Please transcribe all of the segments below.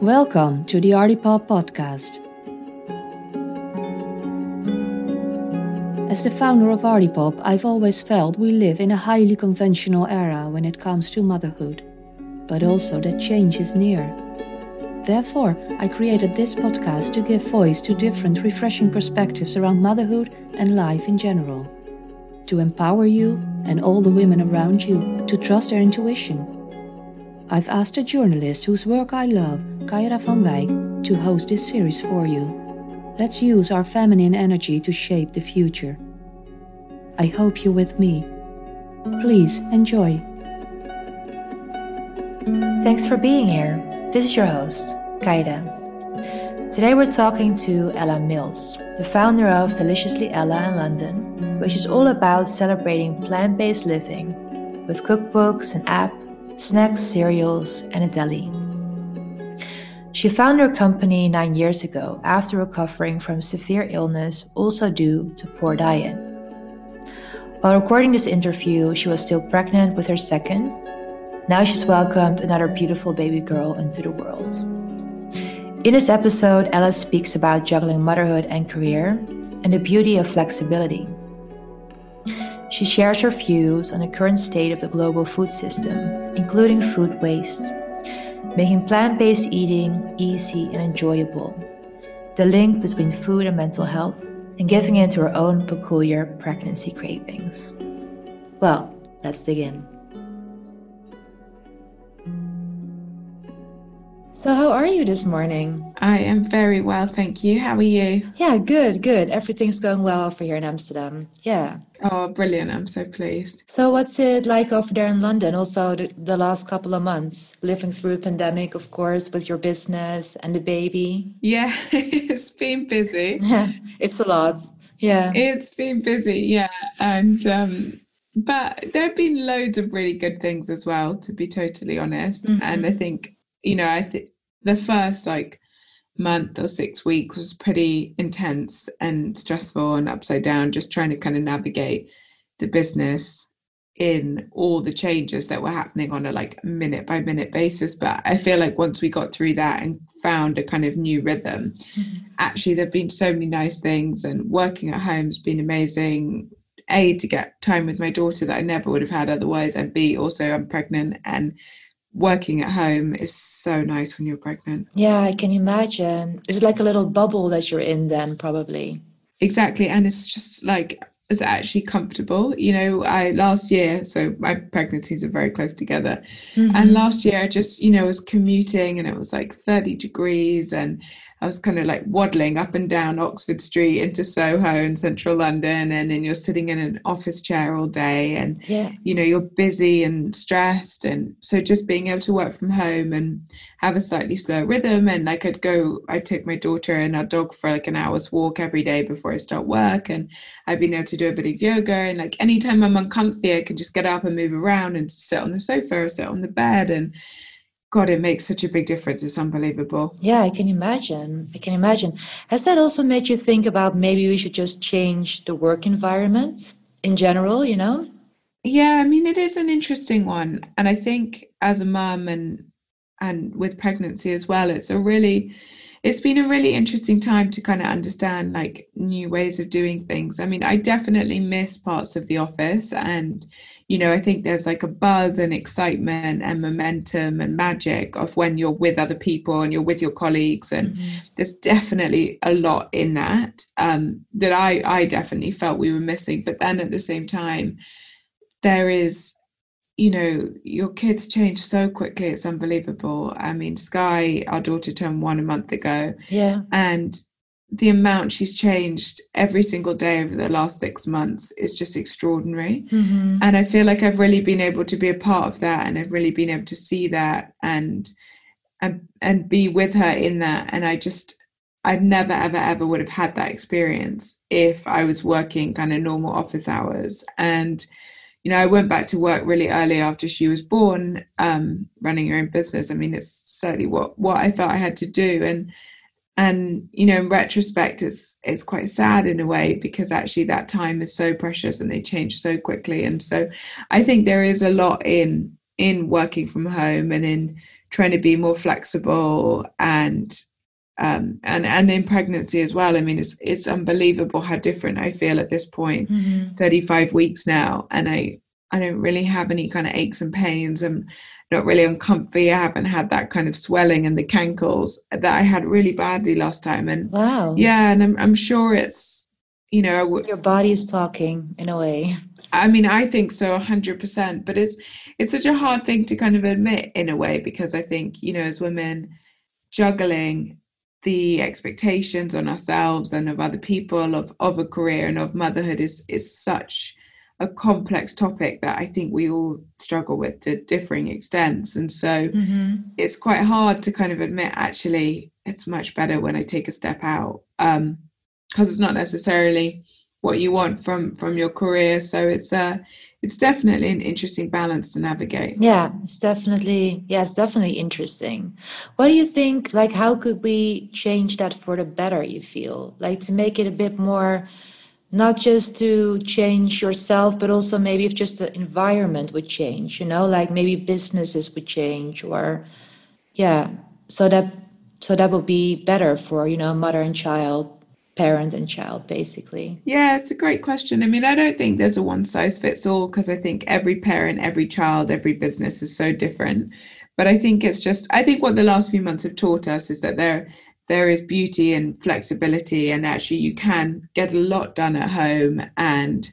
Welcome to the Artipoppe podcast. As the founder of Artipoppe, I've always felt we live in a highly conventional era when it comes to motherhood, but also that change is near. Therefore, I created this podcast to give voice to different refreshing perspectives around motherhood and life in general. To empower you and all the women around you to trust their intuition I've asked a journalist whose work I love, Kaira van Wijk, to host this series for you. Let's use our feminine energy to shape the future. I hope you're with me. Please enjoy. Thanks for being here. This is your host, Kaira. Today we're talking to Ella Mills, the founder of Deliciously Ella in London, which is all about celebrating plant based living with cookbooks, an app, snacks, cereals, and a deli. She founded her company nine years ago after recovering from severe illness, also due to poor diet. While recording this interview, she was still pregnant with her second. Now she's welcomed another beautiful baby girl into the world. In this episode, Ella speaks about juggling motherhood and career and the beauty of flexibility. She shares her views on the current state of the global food system, including food waste, making plant based eating easy and enjoyable, the link between food and mental health, and giving in to her own peculiar pregnancy cravings. Well, let's dig in. So, how are you this morning? I am very well, thank you. How are you? Yeah, good, good. Everything's going well over here in Amsterdam. Yeah. Oh, brilliant. I'm so pleased. So, what's it like over there in London? Also, the, the last couple of months, living through a pandemic, of course, with your business and the baby. Yeah, it's been busy. Yeah, it's a lot. Yeah. It's been busy, yeah. And, um, but there have been loads of really good things as well, to be totally honest. Mm-hmm. And I think you know, I think the first like month or six weeks was pretty intense and stressful and upside down, just trying to kind of navigate the business in all the changes that were happening on a like minute by minute basis. But I feel like once we got through that and found a kind of new rhythm, mm-hmm. actually there've been so many nice things and working at home has been amazing. A to get time with my daughter that I never would have had otherwise, and B also I'm pregnant and working at home is so nice when you're pregnant. Yeah, I can imagine. It's like a little bubble that you're in then probably. Exactly. And it's just like it's actually comfortable. You know, I last year, so my pregnancies are very close together. Mm-hmm. And last year I just, you know, was commuting and it was like 30 degrees and I was kind of like waddling up and down Oxford Street into Soho in central London, and then you're sitting in an office chair all day, and yeah. you know you're busy and stressed, and so just being able to work from home and have a slightly slower rhythm, and like I'd go, I'd take my daughter and our dog for like an hour's walk every day before I start work, and I've been able to do a bit of yoga, and like anytime I'm uncomfy, I can just get up and move around and sit on the sofa or sit on the bed, and God, it makes such a big difference. It's unbelievable. Yeah, I can imagine. I can imagine. Has that also made you think about maybe we should just change the work environment in general, you know? Yeah, I mean, it is an interesting one. And I think as a mum and and with pregnancy as well, it's a really it's been a really interesting time to kind of understand like new ways of doing things. I mean, I definitely miss parts of the office and you know, I think there's like a buzz and excitement and momentum and magic of when you're with other people and you're with your colleagues, and mm-hmm. there's definitely a lot in that um, that I I definitely felt we were missing. But then at the same time, there is you know, your kids change so quickly. It's unbelievable. I mean, Skye, our daughter turned one a month ago. Yeah. And the amount she's changed every single day over the last six months is just extraordinary. Mm-hmm. And I feel like I've really been able to be a part of that and I've really been able to see that and and and be with her in that. And I just I'd never ever ever would have had that experience if I was working kind of normal office hours. And you know, I went back to work really early after she was born, um, running her own business. I mean, it's certainly what what I felt I had to do. And and you know in retrospect it's it's quite sad in a way because actually that time is so precious and they change so quickly and so i think there is a lot in in working from home and in trying to be more flexible and um, and and in pregnancy as well. I mean, it's it's unbelievable how different I feel at this point. Mm-hmm. Thirty five weeks now, and I I don't really have any kind of aches and pains. I'm not really uncomfy. I haven't had that kind of swelling and the cankles that I had really badly last time. And wow, yeah, and I'm I'm sure it's you know your body is talking in a way. I mean, I think so, hundred percent. But it's it's such a hard thing to kind of admit in a way because I think you know as women juggling the expectations on ourselves and of other people of of a career and of motherhood is is such a complex topic that I think we all struggle with to differing extents. And so mm-hmm. it's quite hard to kind of admit actually it's much better when I take a step out. Um, because it's not necessarily what you want from from your career. So it's uh it's definitely an interesting balance to navigate. Yeah, it's definitely yeah, it's definitely interesting. What do you think like how could we change that for the better you feel? Like to make it a bit more not just to change yourself but also maybe if just the environment would change you know like maybe businesses would change or yeah so that so that would be better for you know mother and child parent and child basically. Yeah it's a great question. I mean i don't think there's a one size fits all because i think every parent every child every business is so different. But i think it's just i think what the last few months have taught us is that there there is beauty and flexibility and actually you can get a lot done at home and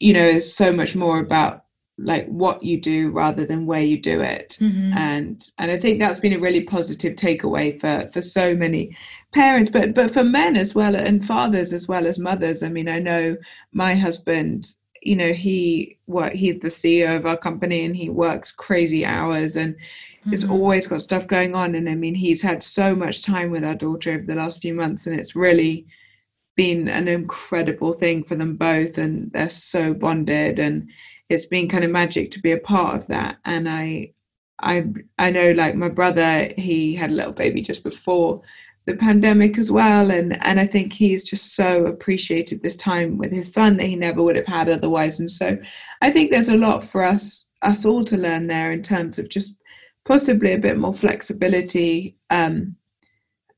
you know it's so much more about like what you do rather than where you do it. Mm-hmm. and and i think that's been a really positive takeaway for for so many parents but but for men as well and fathers as well as mothers. I mean i know my husband you know he what he's the ceo of our company and he works crazy hours and mm-hmm. he's always got stuff going on. And i mean he's had so much time with our daughter over the last few months and it's really been an incredible thing for them both and they're so bonded and it's been kind of magic to be a part of that. And i i i know like my brother he had a little baby just before the pandemic as well. And and I think he's just so appreciated this time with his son that he never would have had otherwise. And so I think there's a lot for us us all to learn there in terms of just possibly a bit more flexibility um,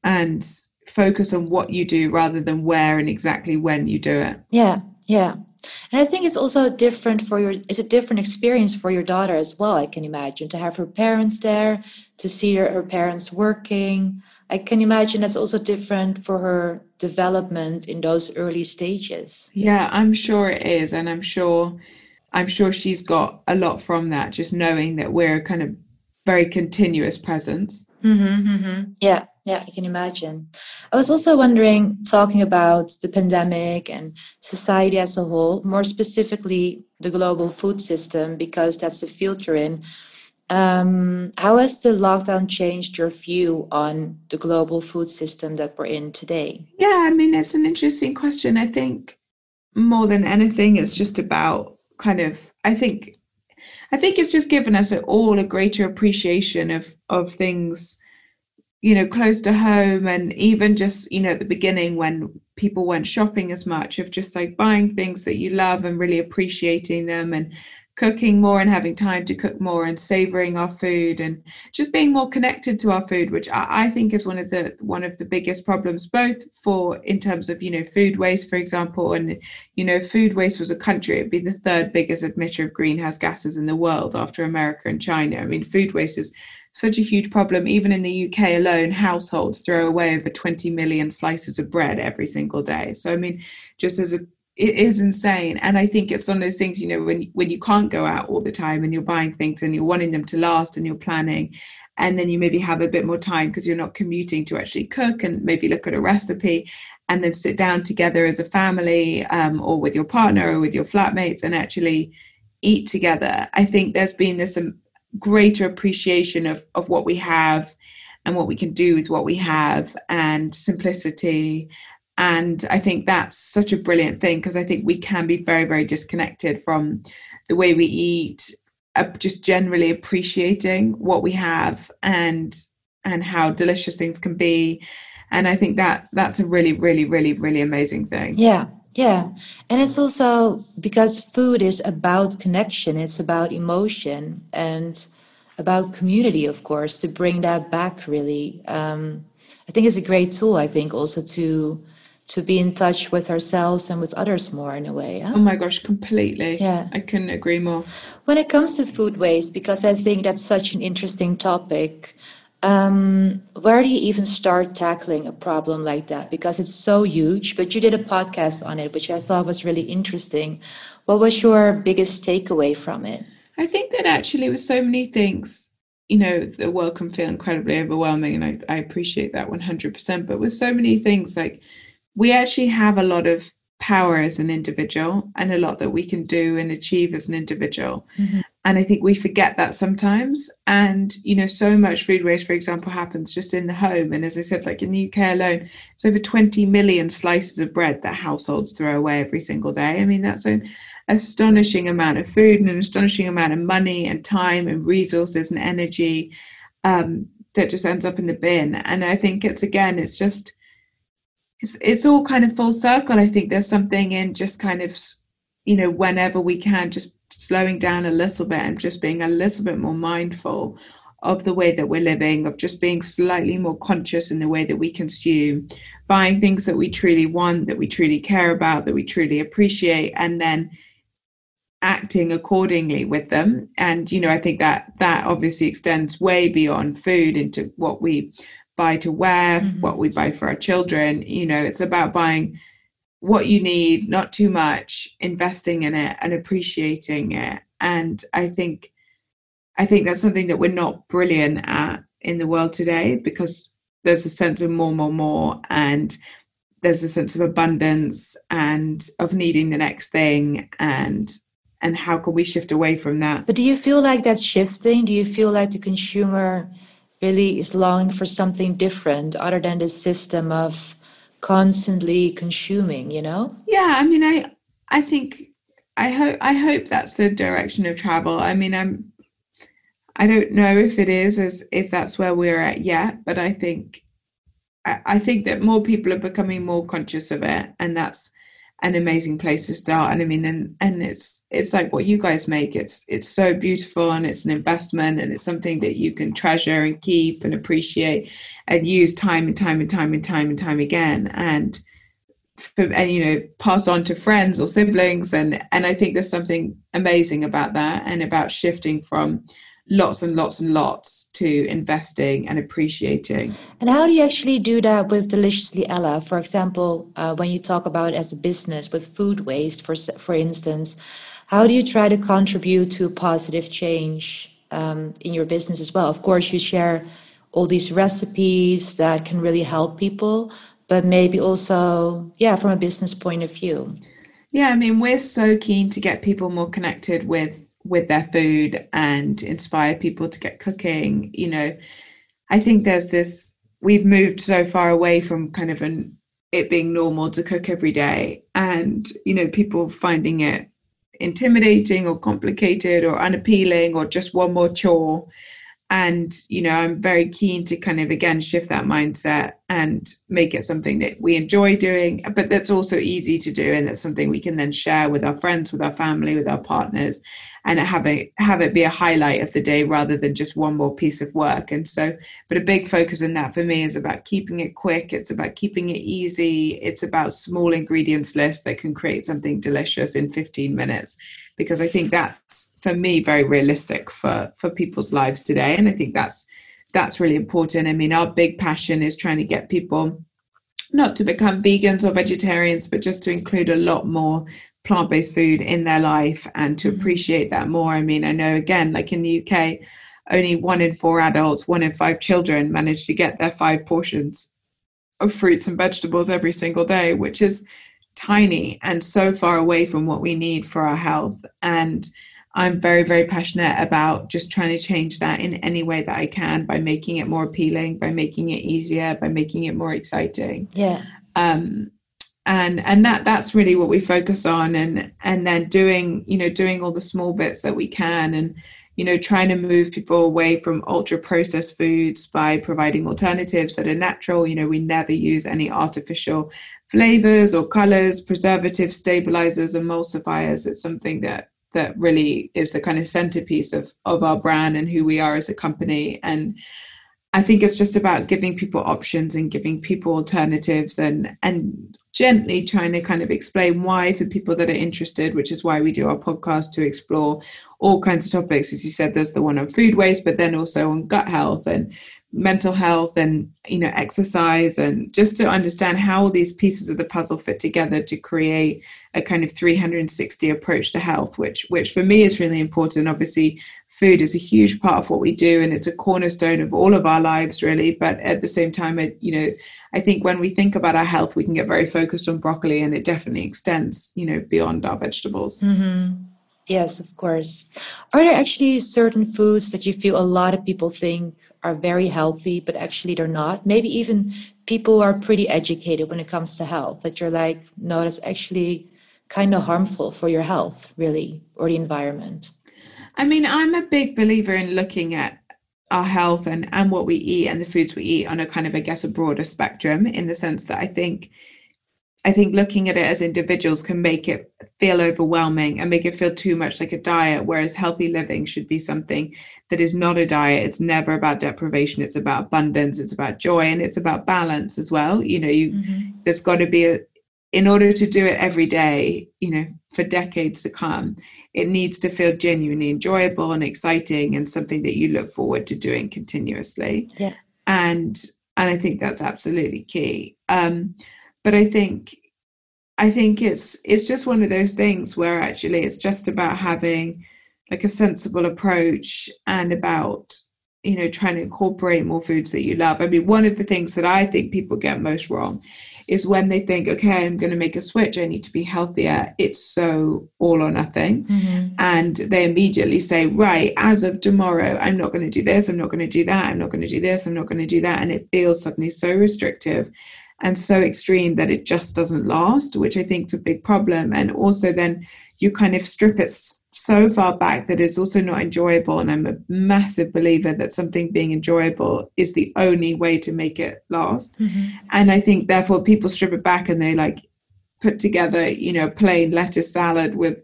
and focus on what you do rather than where and exactly when you do it. Yeah yeah. And I think it's also different for your it's a different experience for your daughter as well I can imagine to have her parents there to see her, her parents working I can imagine that's also different for her development in those early stages. Yeah, I'm sure it is. And I'm sure I'm sure she's got a lot from that, just knowing that we're kind of very continuous presence. Mm-hmm, mm-hmm. Yeah, yeah, I can imagine. I was also wondering, talking about the pandemic and society as a whole, more specifically the global food system, because that's the field you're in. Um, how has the lockdown changed your view on the global food system that we're in today? Yeah, I mean, it's an interesting question. I think more than anything, it's just about kind of, I think, I think it's just given us all a greater appreciation of of things, you know, close to home, and even just you know at the beginning when people weren't shopping as much, of just like buying things that you love and really appreciating them and cooking more and having time to cook more and savoring our food and just being more connected to our food which I, I, think is one of the one of the biggest problems both for in terms of you know food waste for example and you know food waste was a country it'd be the third biggest emitter of greenhouse gases in the world after america and china. I mean food waste is such a huge problem. Even in the uk alone households throw away over 20 million slices of bread every single day. So i mean just as a it is insane. And i think it's one of those things you know when when you can't go out all the time and you're buying things and you're wanting them to last and you're planning and then you maybe have a bit more time because you're not commuting to actually cook and maybe look at a recipe and then sit down together as a family um, or with your partner or with your flatmates and actually eat together. I think there's been this um, greater appreciation of of what we have and what we can do with what we have and simplicity and i think that's such a brilliant thing because i think we can be very very disconnected from the way we eat uh, just generally appreciating what we have and and how delicious things can be. And i think that that's a really really really really amazing thing. Yeah yeah. And it's also because food is about connection it's about emotion and about community of course to bring that back really. Um, i think it's a great tool i think also to to be in touch with ourselves and with others more in a way. Oh my gosh, completely. Yeah. I couldn't agree more. When it comes to food waste, because I think that's such an interesting topic, um, where do you even start tackling a problem like that? Because it's so huge, but you did a podcast on it, which I thought was really interesting. What was your biggest takeaway from it? I think that actually, with so many things, you know, the world can feel incredibly overwhelming, and I, I appreciate that 100%. But with so many things, like, we actually have a lot of power as an individual and a lot that we can do and achieve as an individual. Mm-hmm. And I think we forget that sometimes. And, you know, so much food waste, for example, happens just in the home. And as I said, like in the UK alone, it's over 20 million slices of bread that households throw away every single day. I mean, that's an astonishing amount of food and an astonishing amount of money and time and resources and energy um, that just ends up in the bin. And I think it's, again, it's just, it's it's all kind of full circle. I think there's something in just kind of, you know, whenever we can, just slowing down a little bit and just being a little bit more mindful of the way that we're living, of just being slightly more conscious in the way that we consume, buying things that we truly want, that we truly care about, that we truly appreciate, and then acting accordingly with them and you know i think that that obviously extends way beyond food into what we buy to wear, mm-hmm. what we buy for our children. You know, it's about buying what you need, not too much, investing in it and appreciating it. And I think I think that's something that we're not brilliant at in the world today because there's a sense of more, more, more, and there's a sense of abundance and of needing the next thing and and how can we shift away from that but do you feel like that's shifting do you feel like the consumer really is longing for something different other than this system of constantly consuming you know? Yeah i mean i i think i hope i hope that's the direction of travel. I mean i'm i don't know if it is as if that's where we're at yet but i think I, I think that more people are becoming more conscious of it and that's an amazing place to start. And i mean and and it's it's like what you guys make it's it's so beautiful and it's an investment and it's something that you can treasure and keep and appreciate and use time and time and time and time and time again. And and you know pass on to friends or siblings. And and i think there's something amazing about that and about shifting from lots and lots and lots to investing and appreciating. And how do you actually do that with Deliciously Ella? For example, uh, when you talk about as a business with food waste, for for instance, how do you try to contribute to positive change um, in your business as well? Of course, you share all these recipes that can really help people, but maybe also, yeah, from a business point of view. Yeah, I mean, we're so keen to get people more connected with with their food and inspire people to get cooking you know i think there's this we've moved so far away from kind of an it being normal to cook every day and you know people finding it intimidating or complicated or unappealing or just one more chore. And you know i'm very keen to kind of again shift that mindset and make it something that we enjoy doing but that's also easy to do and that's something we can then share with our friends with our family with our partners and have it have it be a highlight of the day rather than just one more piece of work. And so but a big focus in that for me is about keeping it quick. It's about keeping it easy. It's about small ingredients list that can create something delicious in 15 minutes because i think that's for me very realistic for for people's lives today. And i think that's that's really important. I mean our big passion is trying to get people not to become vegans or vegetarians, but just to include a lot more plant based food in their life and to mm-hmm. appreciate that more. I mean, I know again, like in the UK, only one in four adults, one in five children manage to get their five portions of fruits and vegetables every single day, which is tiny and so far away from what we need for our health. And I'm very, very passionate about just trying to change that in any way that I can by making it more appealing, by making it easier, by making it more exciting. Yeah. Um, and and that that's really what we focus on and and then doing you know doing all the small bits that we can and you know, trying to move people away from ultra processed foods by providing alternatives that are natural. You know, we never use any artificial flavors or colors, preservatives, stabilizers, emulsifiers. It's something that that really is the kind of centerpiece of of our brand and who we are as a company. And I think it's just about giving people options and giving people alternatives and and gently trying to kind of explain why for people that are interested, which is why we do our podcast to explore all kinds of topics. As you said, there's the one on food waste, but then also on gut health and mental health and you know exercise and just to understand how all these pieces of the puzzle fit together to create a kind of 360 approach to health which which for me is really important. Obviously food is a huge part of what we do and it's a cornerstone of all of our lives really. But at the same time it you know i think when we think about our health we can get very focused on broccoli and it definitely extends you know beyond our vegetables. Mm-hmm. Yes, of course. Are there actually certain foods that you feel a lot of people think are very healthy, but actually they're not? Maybe even people are pretty educated when it comes to health, that you're like, no, that's actually kind of harmful for your health, really, or the environment. I mean, I'm a big believer in looking at our health and, and what we eat and the foods we eat on a kind of, I guess, a broader spectrum in the sense that I think I think looking at it as individuals can make it feel overwhelming and make it feel too much like a diet, whereas healthy living should be something that is not a diet. It's never about deprivation. It's about abundance. It's about joy and it's about balance as well. You know, you mm-hmm. there's got to be a in order to do it every day, you know, for decades to come, it needs to feel genuinely enjoyable and exciting and something that you look forward to doing continuously. Yeah. And and I think that's absolutely key. Um, but I think I think it's it's just one of those things where actually it's just about having like a sensible approach and about you know trying to incorporate more foods that you love. I mean, one of the things that I think people get most wrong is when they think, okay, I'm going to make a switch, I need to be healthier. It's so all or nothing. Mm-hmm. And they immediately say, right, as of tomorrow, I'm not going to do this, I'm not going to do that, I'm not going to do this, I'm not going to do that. And it feels suddenly so restrictive and so extreme that it just doesn't last, which I think is a big problem. And also, then you kind of strip it so far back that it's also not enjoyable. And I'm a massive believer that something being enjoyable is the only way to make it last. Mm-hmm. And I think, therefore, people strip it back and they like put together, you know, plain lettuce salad with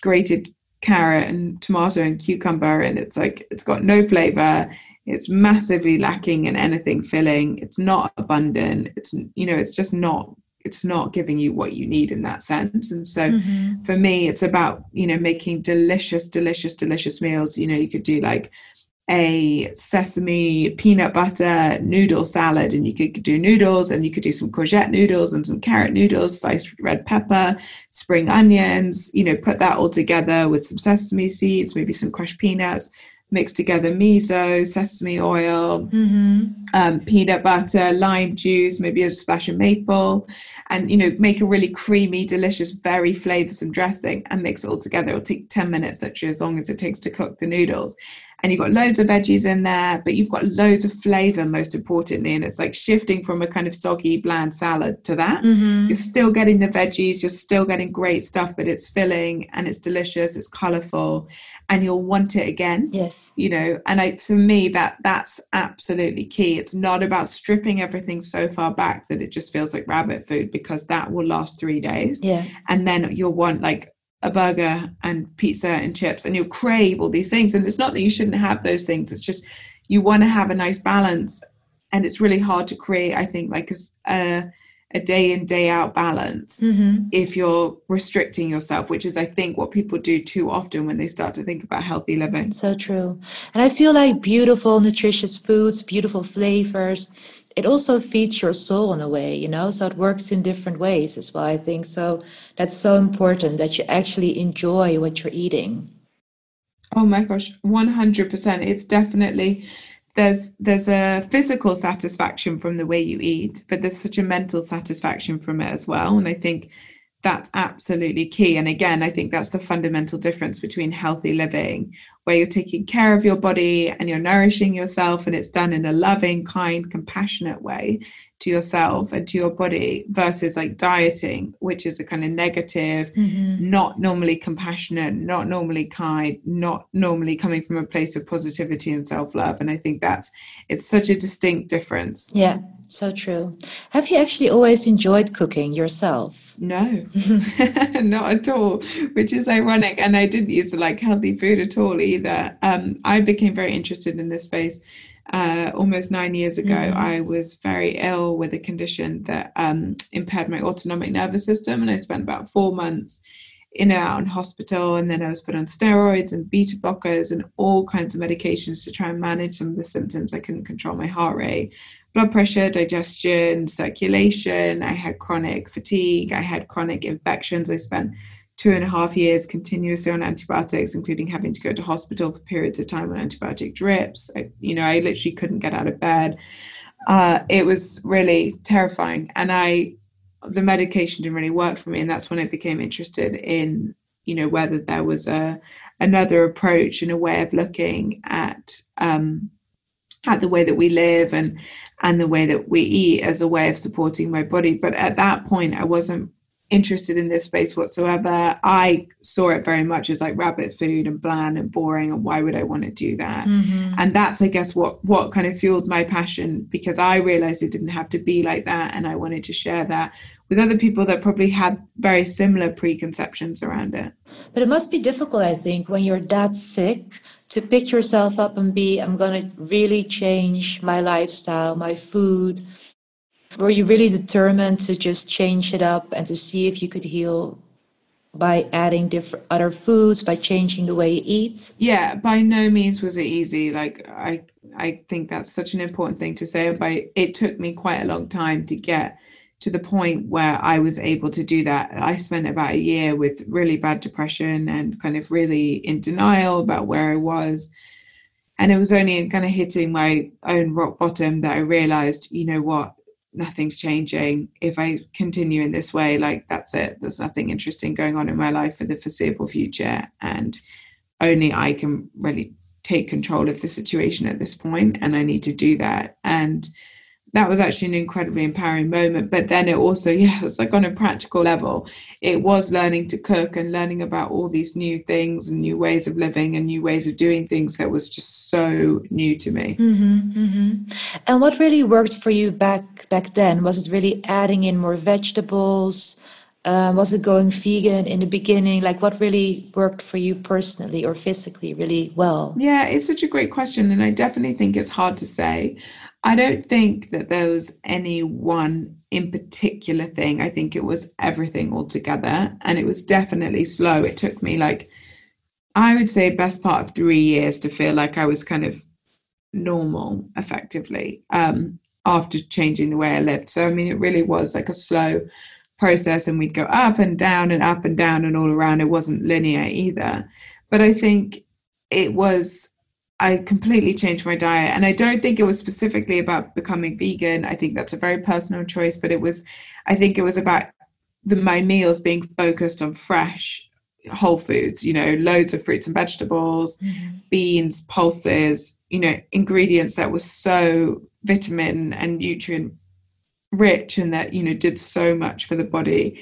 grated carrot and tomato and cucumber and it's like it's got no flavor it's massively lacking in anything filling. It's not abundant. It's you know it's just not it's not giving you what you need in that sense. And so mm-hmm. for me it's about you know making delicious delicious delicious meals. You know you could do like a sesame peanut butter noodle salad and you could do noodles and you could do some courgette noodles and some carrot noodles sliced red pepper spring onions you know put that all together with some sesame seeds maybe some crushed peanuts mix together miso, sesame oil, mm-hmm. um, peanut butter, lime juice, maybe a splash of maple, and you know make a really creamy, delicious, very flavoursome dressing and mix it all together. It'll take ten minutes, literally as long as it takes to cook the noodles and you've got loads of veggies in there, but you've got loads of flavor, most importantly. And it's like shifting from a kind of soggy, bland salad to that. Mm-hmm. You're still getting the veggies, you're still getting great stuff, but it's filling and it's delicious, it's colorful, and you'll want it again. Yes. You know, and I, for me, that that's absolutely key. It's not about stripping everything so far back that it just feels like rabbit food because that will last three days. Yeah. And then you'll want like a burger and pizza and chips and you'll crave all these things. And it's not that you shouldn't have those things it's just you want to have a nice balance. And it's really hard to create i think like a, a day in day out balance mm-hmm. if you're restricting yourself which is i think what people do too often when they start to think about healthy living. So true. And i feel like beautiful nutritious foods beautiful flavors it also feeds your soul in a way, you know, so it works in different ways as why I think. So that's so important that you actually enjoy what you're eating. Oh my gosh, 100%. It's definitely there's there's a physical satisfaction from the way you eat, but there's such a mental satisfaction from it as well. And I think that's absolutely key. And again, I think that's the fundamental difference between healthy living, where you're taking care of your body and you're nourishing yourself and it's done in a loving kind compassionate way to yourself and to your body versus like dieting which is a kind of negative mm-hmm. not normally compassionate not normally kind not normally coming from a place of positivity and self-love and i think that's it's such a distinct difference yeah so true. Have you actually always enjoyed cooking yourself? No, not at all, which is ironic. And I didn't used to like healthy food at all either. That um, I became very interested in this space uh, almost nine years ago. Mm-hmm. I was very ill with a condition that um, impaired my autonomic nervous system, and I spent about four months in and out in hospital and then I was put on steroids and beta blockers and all kinds of medications to try and manage some of the symptoms. I couldn't control my heart rate blood pressure, digestion, circulation. I had chronic fatigue. I had chronic infections. I spent two and a half years continuously on antibiotics, including having to go to hospital for periods of time on antibiotic drips. I, you know, I literally couldn't get out of bed. Uh, it was really terrifying, and I, the medication didn't really work for me, and that's when I became interested in, you know, whether there was a another approach and a way of looking at um, at the way that we live and and the way that we eat as a way of supporting my body but at that point i wasn't interested in this space whatsoever i saw it very much as like rabbit food and bland and boring and why would i want to do that mm-hmm. and that's i guess what what kind of fueled my passion because i realized it didn't have to be like that and i wanted to share that with other people that probably had very similar preconceptions around it but it must be difficult i think when you're that sick to pick yourself up and be, I'm going to really change my lifestyle, my food? Were you really determined to just change it up and to see if you could heal by adding different other foods, by changing the way you eat? Yeah, by no means was it easy. Like I I think that's such an important thing to say. but it took me quite a long time to get to the point where I was able to do that. I spent about a year with really bad depression and kind of really in denial about where I was. And it was only kind of hitting my own rock bottom that I realized, you know what, nothing's changing. If I continue in this way, like that's it. There's nothing interesting going on in my life for the foreseeable future. And only I can really take control of the situation at this point, and I need to do that. And that was actually an incredibly empowering moment. But then it also, yeah, it was like on a practical level, it was learning to cook and learning about all these new things and new ways of living and new ways of doing things that was just so new to me. Mm-hmm, mm-hmm. And what really worked for you back back then? Was it really adding in more vegetables? Uh, was it going vegan in the beginning? Like, what really worked for you personally or physically really well? Yeah, it's such a great question. And I definitely think it's hard to say. I don't think that there was any one in particular thing. I think it was everything altogether. And it was definitely slow. It took me like, I would say, best part of three years to feel like I was kind of normal effectively um, after changing the way I lived. So, I mean, it really was like a slow process and we'd go up and down and up and down and all around. It wasn't linear either. But I think it was I completely changed my diet. And I don't think it was specifically about becoming vegan. I think that's a very personal choice, but it was, I think it was about the, my meals being focused on fresh, whole foods, you know, loads of fruits and vegetables, mm-hmm. beans, pulses, you know, ingredients that were so vitamin and nutrient rich and that, you know, did so much for the body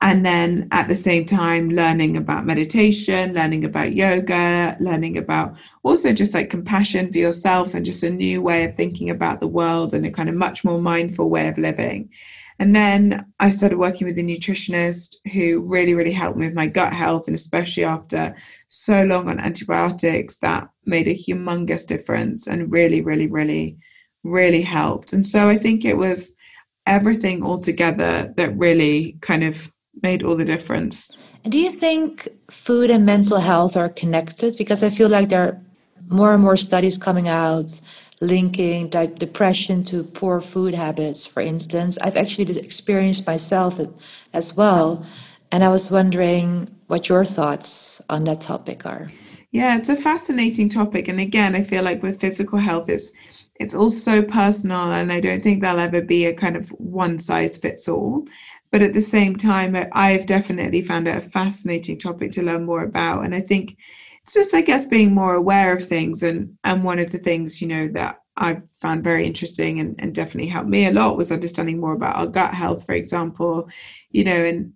and then at the same time learning about meditation learning about yoga learning about also just like compassion for yourself and just a new way of thinking about the world and a kind of much more mindful way of living. And then i started working with a nutritionist who really really helped me with my gut health and especially after so long on antibiotics that made a humongous difference and really really really really helped. And so i think it was everything all together that really kind of made all the difference. Do you think food and mental health are connected? Because I feel like there are more and more studies coming out linking depression to poor food habits, for instance. I've actually experienced myself as well. And I was wondering what your thoughts on that topic are. Yeah, it's a fascinating topic. And again, I feel like with physical health, it's it's all so personal and I don't think there'll ever be a kind of one size fits all but at the same time, I've definitely found it a fascinating topic to learn more about. And I think it's just I guess being more aware of things and and one of the things, you know, that I've found very interesting and, and definitely helped me a lot was understanding more about our gut health, for example, you know, and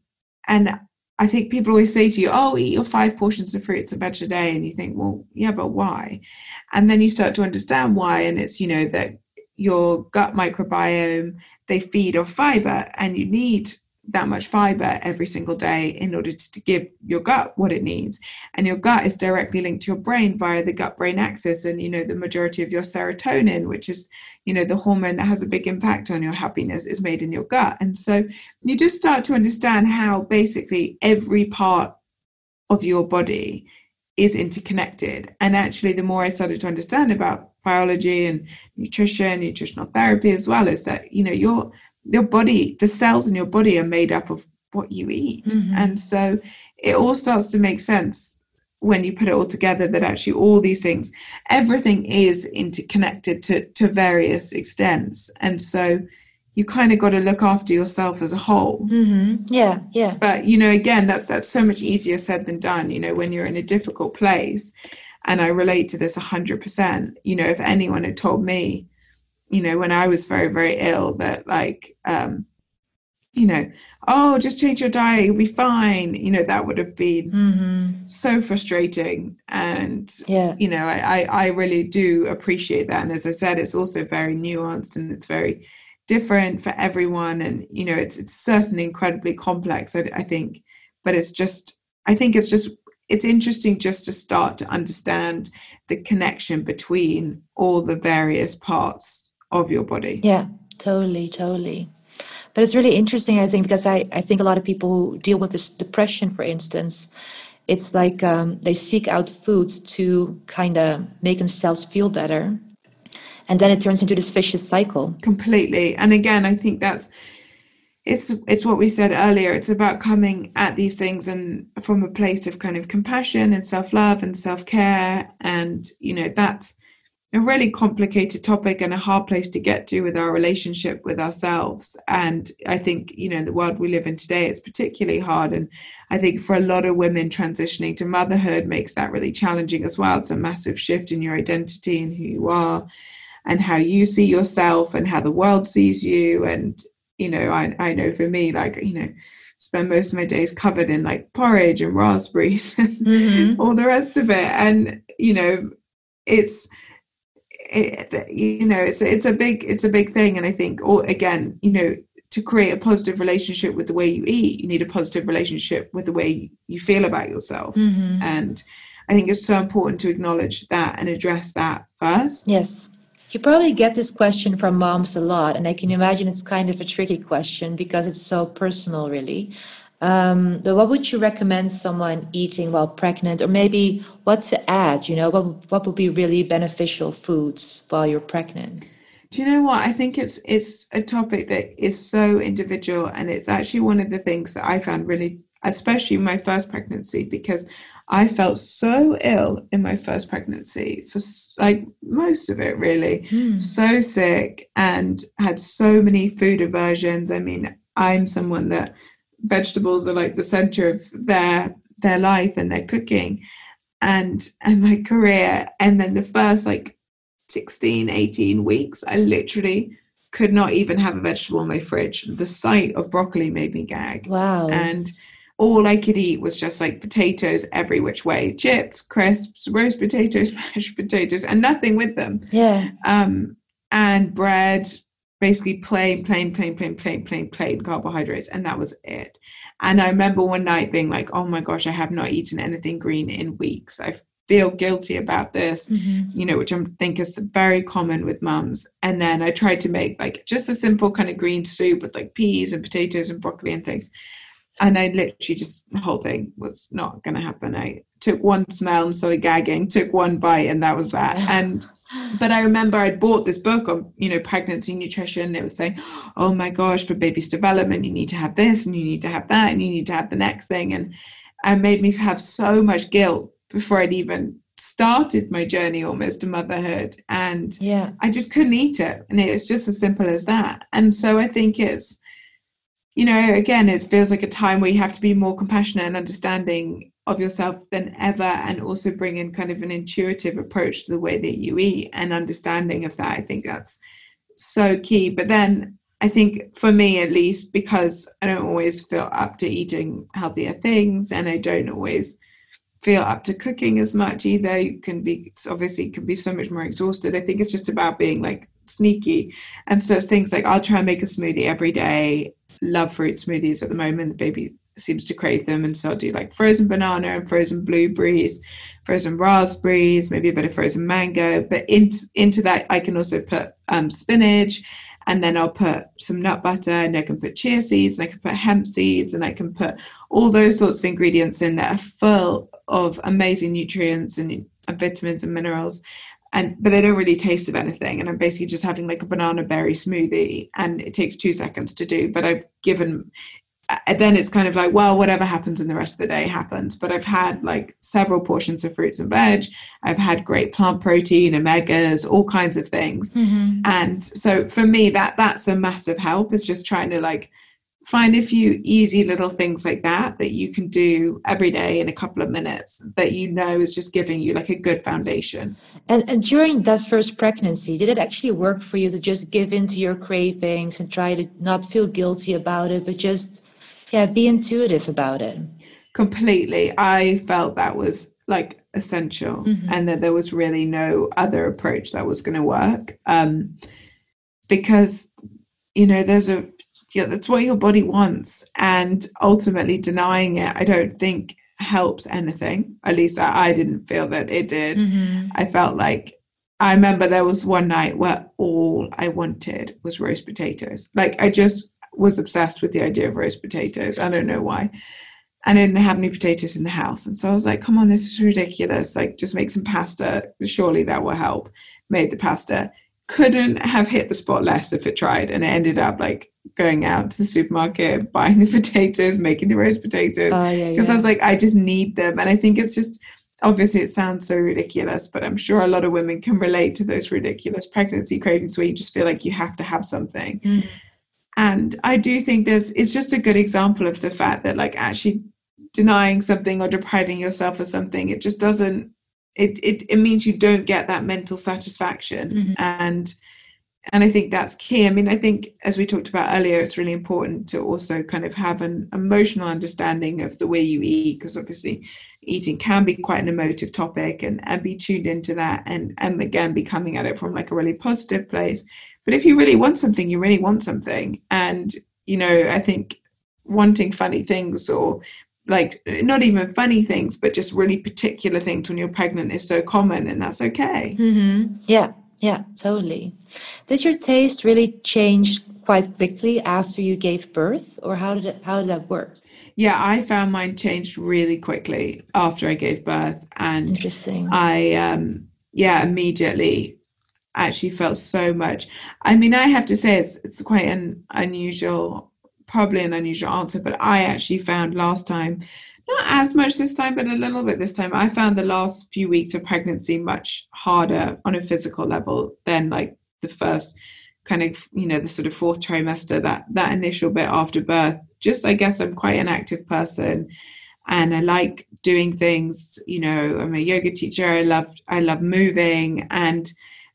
and I think people always say to you, "Oh, eat your five portions of fruits and veg a day," and you think, "Well, yeah, but why?" And then you start to understand why, and it's you know that your gut microbiome they feed off fiber, and you need that much fiber every single day in order to, to, give your gut what it needs. And your gut is directly linked to your brain via the gut brain axis and you know the majority of your serotonin which is you know the hormone that has a big impact on your happiness is made in your gut. And so you just start to understand how basically every part of your body is interconnected. And actually the more i started to understand about biology and nutrition nutritional therapy as well is that you know your your body, the cells in your body are made up of what you eat. Mm-hmm. And so it all starts to make sense when you put it all together that actually all these things, everything is interconnected to, to various extents. And so you kind of got to look after yourself as a whole. Mm-hmm. Yeah, yeah. But you know, again, that's that's so much easier said than done. You know, when you're in a difficult place, and I relate to this hundred percent. You know, if anyone had told me you know, when I was very, very ill, that like, um, you know, oh, just change your diet, you'll be fine. You know, that would have been mm-hmm. so frustrating. And, yeah. you know, I, I really do appreciate that. And as I said, it's also very nuanced and it's very different for everyone. And, you know, it's, it's certainly incredibly complex, I, I think, but it's just, I think it's just it's interesting just to start to understand the connection between all the various parts of your body. Yeah, totally, totally. But it's really interesting, I think, because I, I think a lot of people who deal with this depression, for instance, it's like um, they seek out foods to kind of make themselves feel better. And then it turns into this vicious cycle. Completely. And again, I think that's it's it's what we said earlier it's about coming at these things and from a place of kind of compassion and self-love and self-care and you know that's a really complicated topic and a hard place to get to with our relationship with ourselves. And i think you know the world we live in today it's particularly hard. And i think for a lot of women transitioning to motherhood makes that really challenging as well. It's a massive shift in your identity and who you are and how you see yourself and how the world sees you. And you know i, I know for me like you know spend most of my days covered in like porridge and raspberries and mm-hmm. all the rest of it. And you know it's it, you know it's it's a big it's a big thing. And i think all again you know to create a positive relationship with the way you eat you need a positive relationship with the way you feel about yourself. Mm-hmm. and i think it's so important to acknowledge that and address that first. Yes. You probably get this question from moms a lot and i can imagine it's kind of a tricky question because it's so personal really um, what would you recommend someone eating while pregnant, or maybe what to add? You know, what what would be really beneficial foods while you're pregnant? Do you know what? I think it's it's a topic that is so individual, and it's actually one of the things that I found really, especially my first pregnancy, because I felt so ill in my first pregnancy for like most of it, really, mm. so sick, and had so many food aversions. I mean, I'm someone that vegetables are like the center of their their life and their cooking and and my career. And then the first like 16 18 weeks i literally could not even have a vegetable in my fridge. The sight of broccoli made me gag. Wow. And all i could eat was just like potatoes every which way. Chips crisps roast potatoes mashed potatoes and nothing with them. Yeah. Um and bread basically plain, plain, plain, plain, plain, plain, plain carbohydrates, and that was it. And I remember one night being like, "Oh my gosh, I have not eaten anything green in weeks. I feel guilty about this," mm-hmm. you know, which I think is very common with mums. And then I tried to make like just a simple kind of green soup with like peas and potatoes and broccoli and things. And I literally just the whole thing was not going to happen. I took one smell and started gagging. Took one bite, and that was that. And but I remember I'd bought this book on, you know, pregnancy nutrition. It was saying, oh my gosh, for baby's development, you need to have this and you need to have that and you need to have the next thing. And and made me have so much guilt before I'd even started my journey almost to motherhood. And yeah, I just couldn't eat it. And it's just as simple as that. And so I think it's, you know, again, it feels like a time where you have to be more compassionate and understanding of yourself than ever and also bring in kind of an intuitive approach to the way that you eat and understanding of that. I think that's so key. But then i think for me at least because i don't always feel up to eating healthier things and i don't always feel up to cooking as much either. You can be obviously can be so much more exhausted. I think it's just about being like sneaky. And so it's things like i'll try and make a smoothie every day. Love fruit smoothies at the moment. The baby seems to crave them. And so I'll do like frozen banana and frozen blueberries frozen raspberries maybe a bit of frozen mango. But into into that I can also put um, spinach and then I'll put some nut butter and I can put chia seeds and I can put hemp seeds and I can put all those sorts of ingredients in that are full of amazing nutrients and, and vitamins and minerals. And but they don't really taste of anything. And i'm basically just having like a banana berry smoothie. And it takes two seconds to do but i've given then it's kind of like, well, whatever happens in the rest of the day happens. But I've had like several portions of fruits and veg. I've had great plant protein, omegas, all kinds of things. Mm-hmm. And so for me, that that's a massive help. Is just trying to like find a few easy little things like that that you can do every day in a couple of minutes that you know is just giving you like a good foundation. And, and during that first pregnancy, did it actually work for you to just give in to your cravings and try to not feel guilty about it, but just yeah be intuitive about it. Completely. I felt that was like essential mm-hmm. and that there was really no other approach that was going to work um because you know there's a yeah that's what your body wants and ultimately denying it i don't think helps anything. At least i, I didn't feel that it did. Mm-hmm. i felt like i remember there was one night where all i wanted was roast potatoes. Like i just was obsessed with the idea of roast potatoes. I don't know why. And I didn't have any potatoes in the house. And so I was like, come on, this is ridiculous. Like, just make some pasta. Surely that will help. Made the pasta. Couldn't have hit the spot less if it tried. And it ended up like going out to the supermarket, buying the potatoes, making the roast potatoes. Because oh, yeah, yeah. I was like, I just need them. And I think it's just, obviously it sounds so ridiculous, but I'm sure a lot of women can relate to those ridiculous pregnancy cravings where you just feel like you have to have something. Mm and i do think there's it's just a good example of the fact that like actually denying something or depriving yourself of something it just doesn't it it, it means you don't get that mental satisfaction. Mm-hmm. and and i think that's key. I mean i think as we talked about earlier it's really important to also kind of have an emotional understanding of the way you eat because obviously eating can be quite an emotive topic and, and be tuned into that and and again be coming at it from like a really positive place but if you really want something you really want something. And you know i think wanting funny things or like not even funny things but just really particular things when you're pregnant is so common and that's okay. Mm-hmm. yeah. Yeah totally. Did your taste really change quite quickly after you gave birth or how did it how did that work? Yeah, I found mine changed really quickly after I gave birth, and interesting. I um yeah immediately actually felt so much. I mean, I have to say it's it's quite an unusual, probably an unusual answer, but I actually found last time not as much this time, but a little bit this time. I found the last few weeks of pregnancy much harder on a physical level than like the first kind of you know the sort of fourth trimester that that initial bit after birth just I guess I'm quite an active person and I like doing things, you know, I'm a yoga teacher. I love I love moving and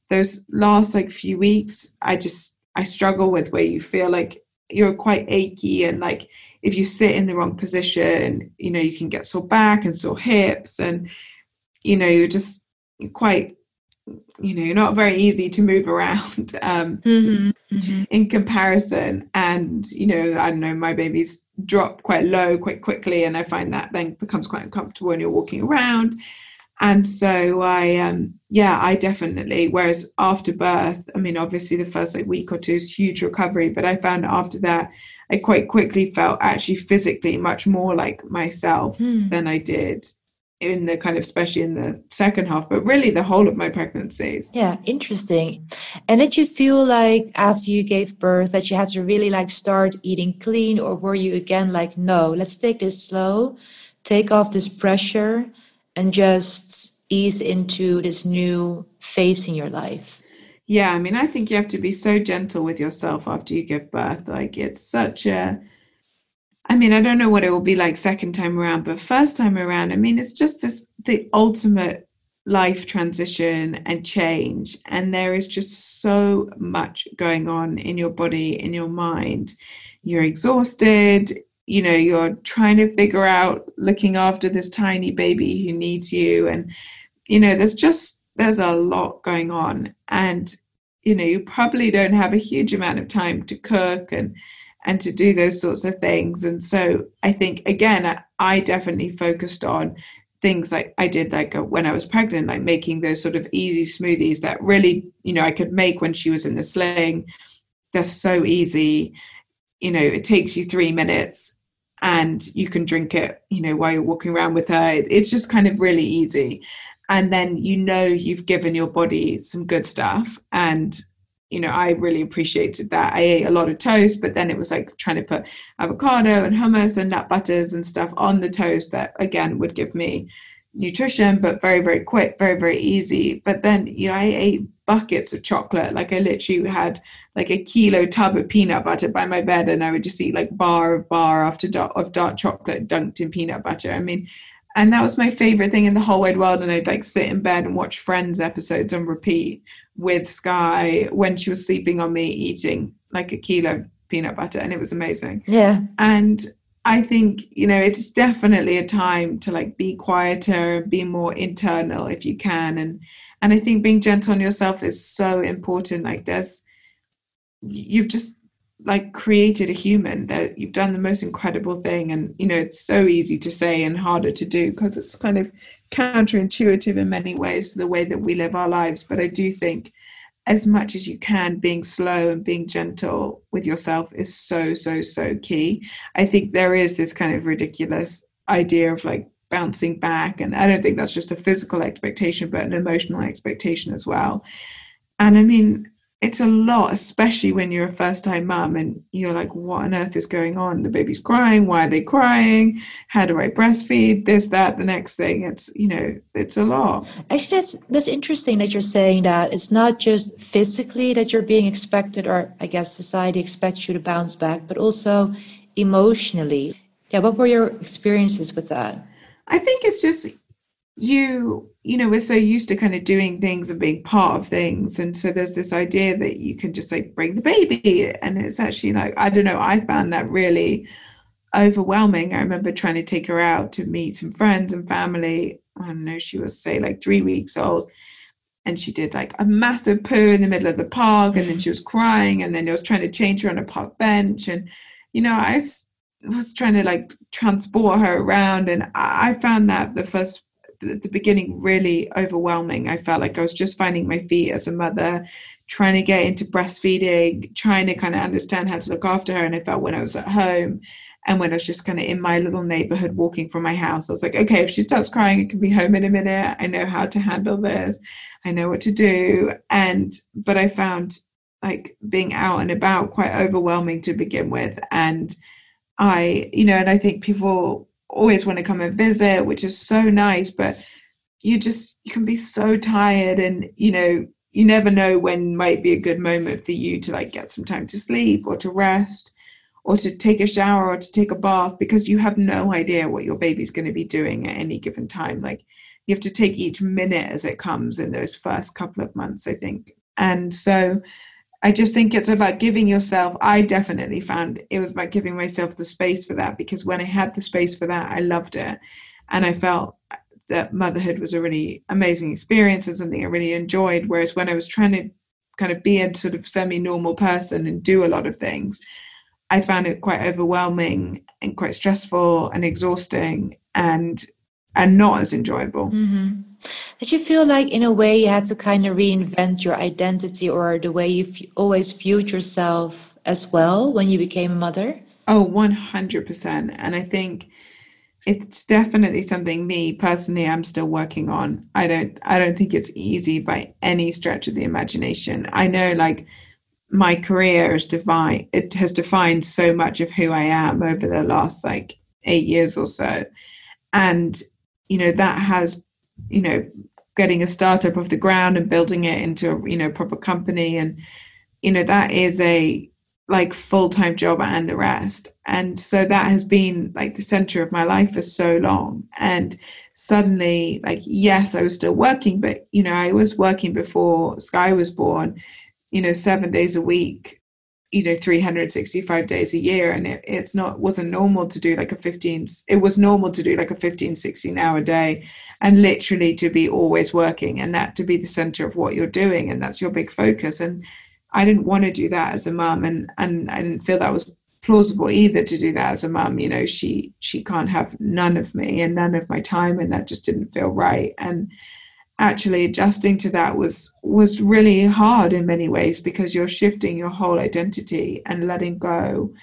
those last like few weeks I just I struggle with where you feel like you're quite achy and like if you sit in the wrong position, you know, you can get sore back and sore hips and you know, you're just quite you know, not very easy to move around um, mm-hmm, mm-hmm. in comparison. And, you know, I don't know, my babies drop quite low quite quickly. And I find that then becomes quite uncomfortable when you're walking around. And so I, um, yeah, I definitely, whereas after birth, I mean, obviously the first like week or two is huge recovery, but I found after that, I quite quickly felt actually physically much more like myself mm. than I did in the kind of especially in the second half but really the whole of my pregnancies yeah interesting and did you feel like after you gave birth that you had to really like start eating clean or were you again like no let's take this slow take off this pressure and just ease into this new phase in your life yeah i mean i think you have to be so gentle with yourself after you give birth like it's such a I mean, I don't know what it will be like second time around, but first time around, I mean, it's just this the ultimate life transition and change. And there is just so much going on in your body, in your mind. You're exhausted, you know, you're trying to figure out looking after this tiny baby who needs you. And, you know, there's just there's a lot going on. And, you know, you probably don't have a huge amount of time to cook and and to do those sorts of things. And so I think, again, I definitely focused on things like I did like uh, when I was pregnant, like making those sort of easy smoothies that really, you know, I could make when she was in the sling. They're so easy. You know, it takes you three minutes and you can drink it, you know, while you're walking around with her. It's just kind of really easy. And then you know you've given your body some good stuff and you know, I really appreciated that. I ate a lot of toast, but then it was like trying to put avocado and hummus and nut butters and stuff on the toast that again would give me nutrition, but very, very quick, very, very easy. But then, you know, I ate buckets of chocolate. Like I literally had like a kilo tub of peanut butter by my bed, and I would just eat like bar of bar after dark, of dark chocolate dunked in peanut butter. I mean, and that was my favorite thing in the whole wide world. And I'd like sit in bed and watch Friends episodes on repeat with Skye when she was sleeping on me, eating like a kilo peanut butter, and it was amazing. Yeah. And I think, you know, it's definitely a time to like be quieter, be more internal if you can. And and I think being gentle on yourself is so important. Like there's you've just like created a human that you've done the most incredible thing and you know it's so easy to say and harder to do because it's kind of counterintuitive in many ways to the way that we live our lives but i do think as much as you can being slow and being gentle with yourself is so so so key. I think there is this kind of ridiculous idea of like bouncing back and i don't think that's just a physical expectation but an emotional expectation as well. And i mean it's a lot, especially when you're a first time mum and you're like, what on earth is going on? The baby's crying. Why are they crying? How do I breastfeed? This, that, the next thing. It's, you know, it's, it's a lot. Actually, that's, that's interesting that you're saying that it's not just physically that you're being expected, or I guess society expects you to bounce back, but also emotionally. Yeah. What were your experiences with that? I think it's just you you know we're so used to kind of doing things and being part of things and so there's this idea that you can just like bring the baby and it's actually like i don't know i found that really overwhelming. I remember trying to take her out to meet some friends and family. I don't know she was say like three weeks old and she did like a massive poo in the middle of the park and then she was crying and then I was trying to change her on a park bench and you know i was trying to like transport her around and i found that the first at the beginning really overwhelming. I felt like I was just finding my feet as a mother, trying to get into breastfeeding, trying to kind of understand how to look after her. And I felt when I was at home and when I was just kind of in my little neighborhood walking from my house, I was like, okay, if she starts crying, I can be home in a minute. I know how to handle this. I know what to do. And, but I found like being out and about quite overwhelming to begin with. And I, you know, and I think people always want to come and visit, which is so nice, but you just you can be so tired and you know you never know when might be a good moment for you to like get some time to sleep or to rest or to take a shower or to take a bath because you have no idea what your baby's going to be doing at any given time. Like you have to take each minute as it comes in those first couple of months i think. And so I just think it's about giving yourself. I definitely found it was about giving myself the space for that because when I had the space for that, I loved it. And I felt that motherhood was a really amazing experience and something I really enjoyed. Whereas when I was trying to kind of be a sort of semi normal person and do a lot of things, I found it quite overwhelming and quite stressful and exhausting and and not as enjoyable. Mm-hmm. Did you feel like, in a way, you had to kind of reinvent your identity or the way you f- always viewed yourself as well when you became a mother? Oh, 100%. And I think it's definitely something me personally I'm still working on. I don't I don't think it's easy by any stretch of the imagination. I know like my career is defined it has defined so much of who I am over the last like 8 years or so. And you know that has you know getting a startup off the ground and building it into a you know proper company. And you know that is a like full-time job and the rest. And so that has been like the center of my life for so long. And suddenly like yes i was still working but you know i was working before Skye was born you know 7 days a week you know 365 days a year and it, it's not wasn't normal to do like a 15 it was normal to do like a 15 16 hour day and literally to be always working and that to be the center of what you're doing and that's your big focus and i didn't want to do that as a mom and and i didn't feel that was plausible either to do that as a mom you know she she can't have none of me and none of my time and that just didn't feel right and actually adjusting to that was was really hard in many ways because you're shifting your whole identity and letting go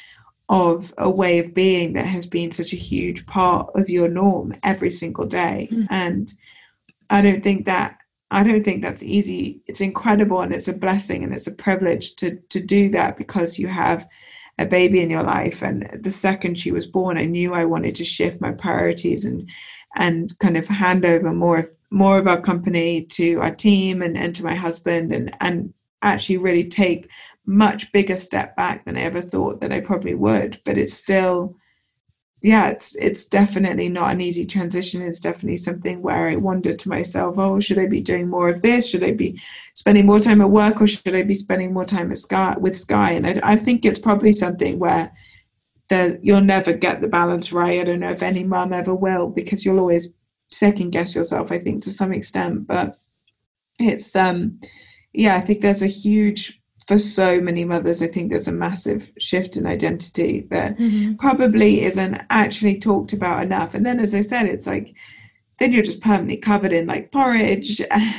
of a way of being that has been such a huge part of your norm every single day. Mm. and i don't think that i don't think that's easy. It's incredible and it's a blessing and it's a privilege to to do that because you have a baby in your life. And the second she was born i knew i wanted to shift my priorities and and kind of hand over more of more of our company to our team and, and to my husband and and actually really take much bigger step back than I ever thought that I probably would. But it's still yeah, it's it's definitely not an easy transition. It's definitely something where I wondered to myself, oh, should I be doing more of this? Should I be spending more time at work or should I be spending more time at Skye with Skye? And I, I think it's probably something where that you'll never get the balance right. I don't know if any mum ever will because you'll always second guess yourself, I think, to some extent. But it's um yeah, I think there's a huge for so many mothers, I think there's a massive shift in identity that mm-hmm. probably isn't actually talked about enough. And then as I said, it's like then you're just permanently covered in like porridge and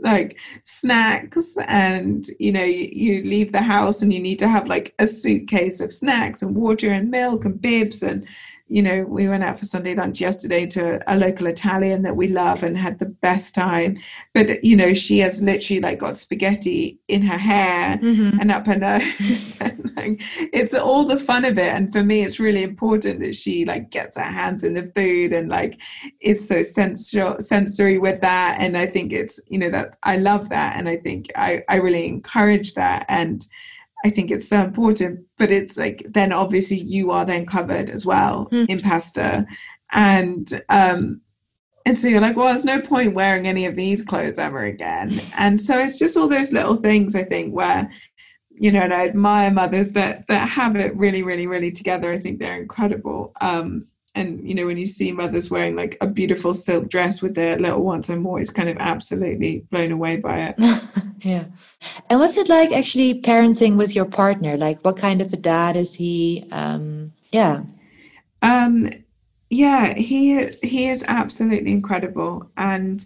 like snacks and you know you, you, leave the house and you need to have like a suitcase of snacks and water and milk and bibs and you know, we went out for Sunday lunch yesterday to a local Italian that we love and had the best time. But you know, she has literally like got spaghetti in her hair mm-hmm. and up her nose, and like it's all the fun of it. And for me, it's really important that she like gets her hands in the food and like is so sensual, sensory with that. And I think it's you know that I love that, and I think I I really encourage that and I think it's so important. But it's like then obviously you are then covered as well mm. in pasta, and um, and so you're like, well, there's no point wearing any of these clothes ever again. And so it's just all those little things I think where you know, and I admire mothers that that have it really, really, really together. I think they're incredible. Um, and you know when you see mothers wearing like a beautiful silk dress with their little ones i'm always kind of absolutely blown away by it. Yeah. And what's it like actually parenting with your partner? Like what kind of a dad is he? Um yeah. Um yeah he he is absolutely incredible. And